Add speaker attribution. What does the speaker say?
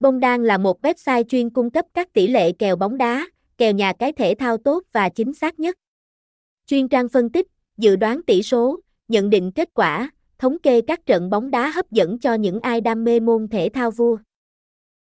Speaker 1: Bông Đan là một website chuyên cung cấp các tỷ lệ kèo bóng đá, kèo nhà cái thể thao tốt và chính xác nhất. Chuyên trang phân tích, dự đoán tỷ số, nhận định kết quả, thống kê các trận bóng đá hấp dẫn cho những ai đam mê môn thể thao vua.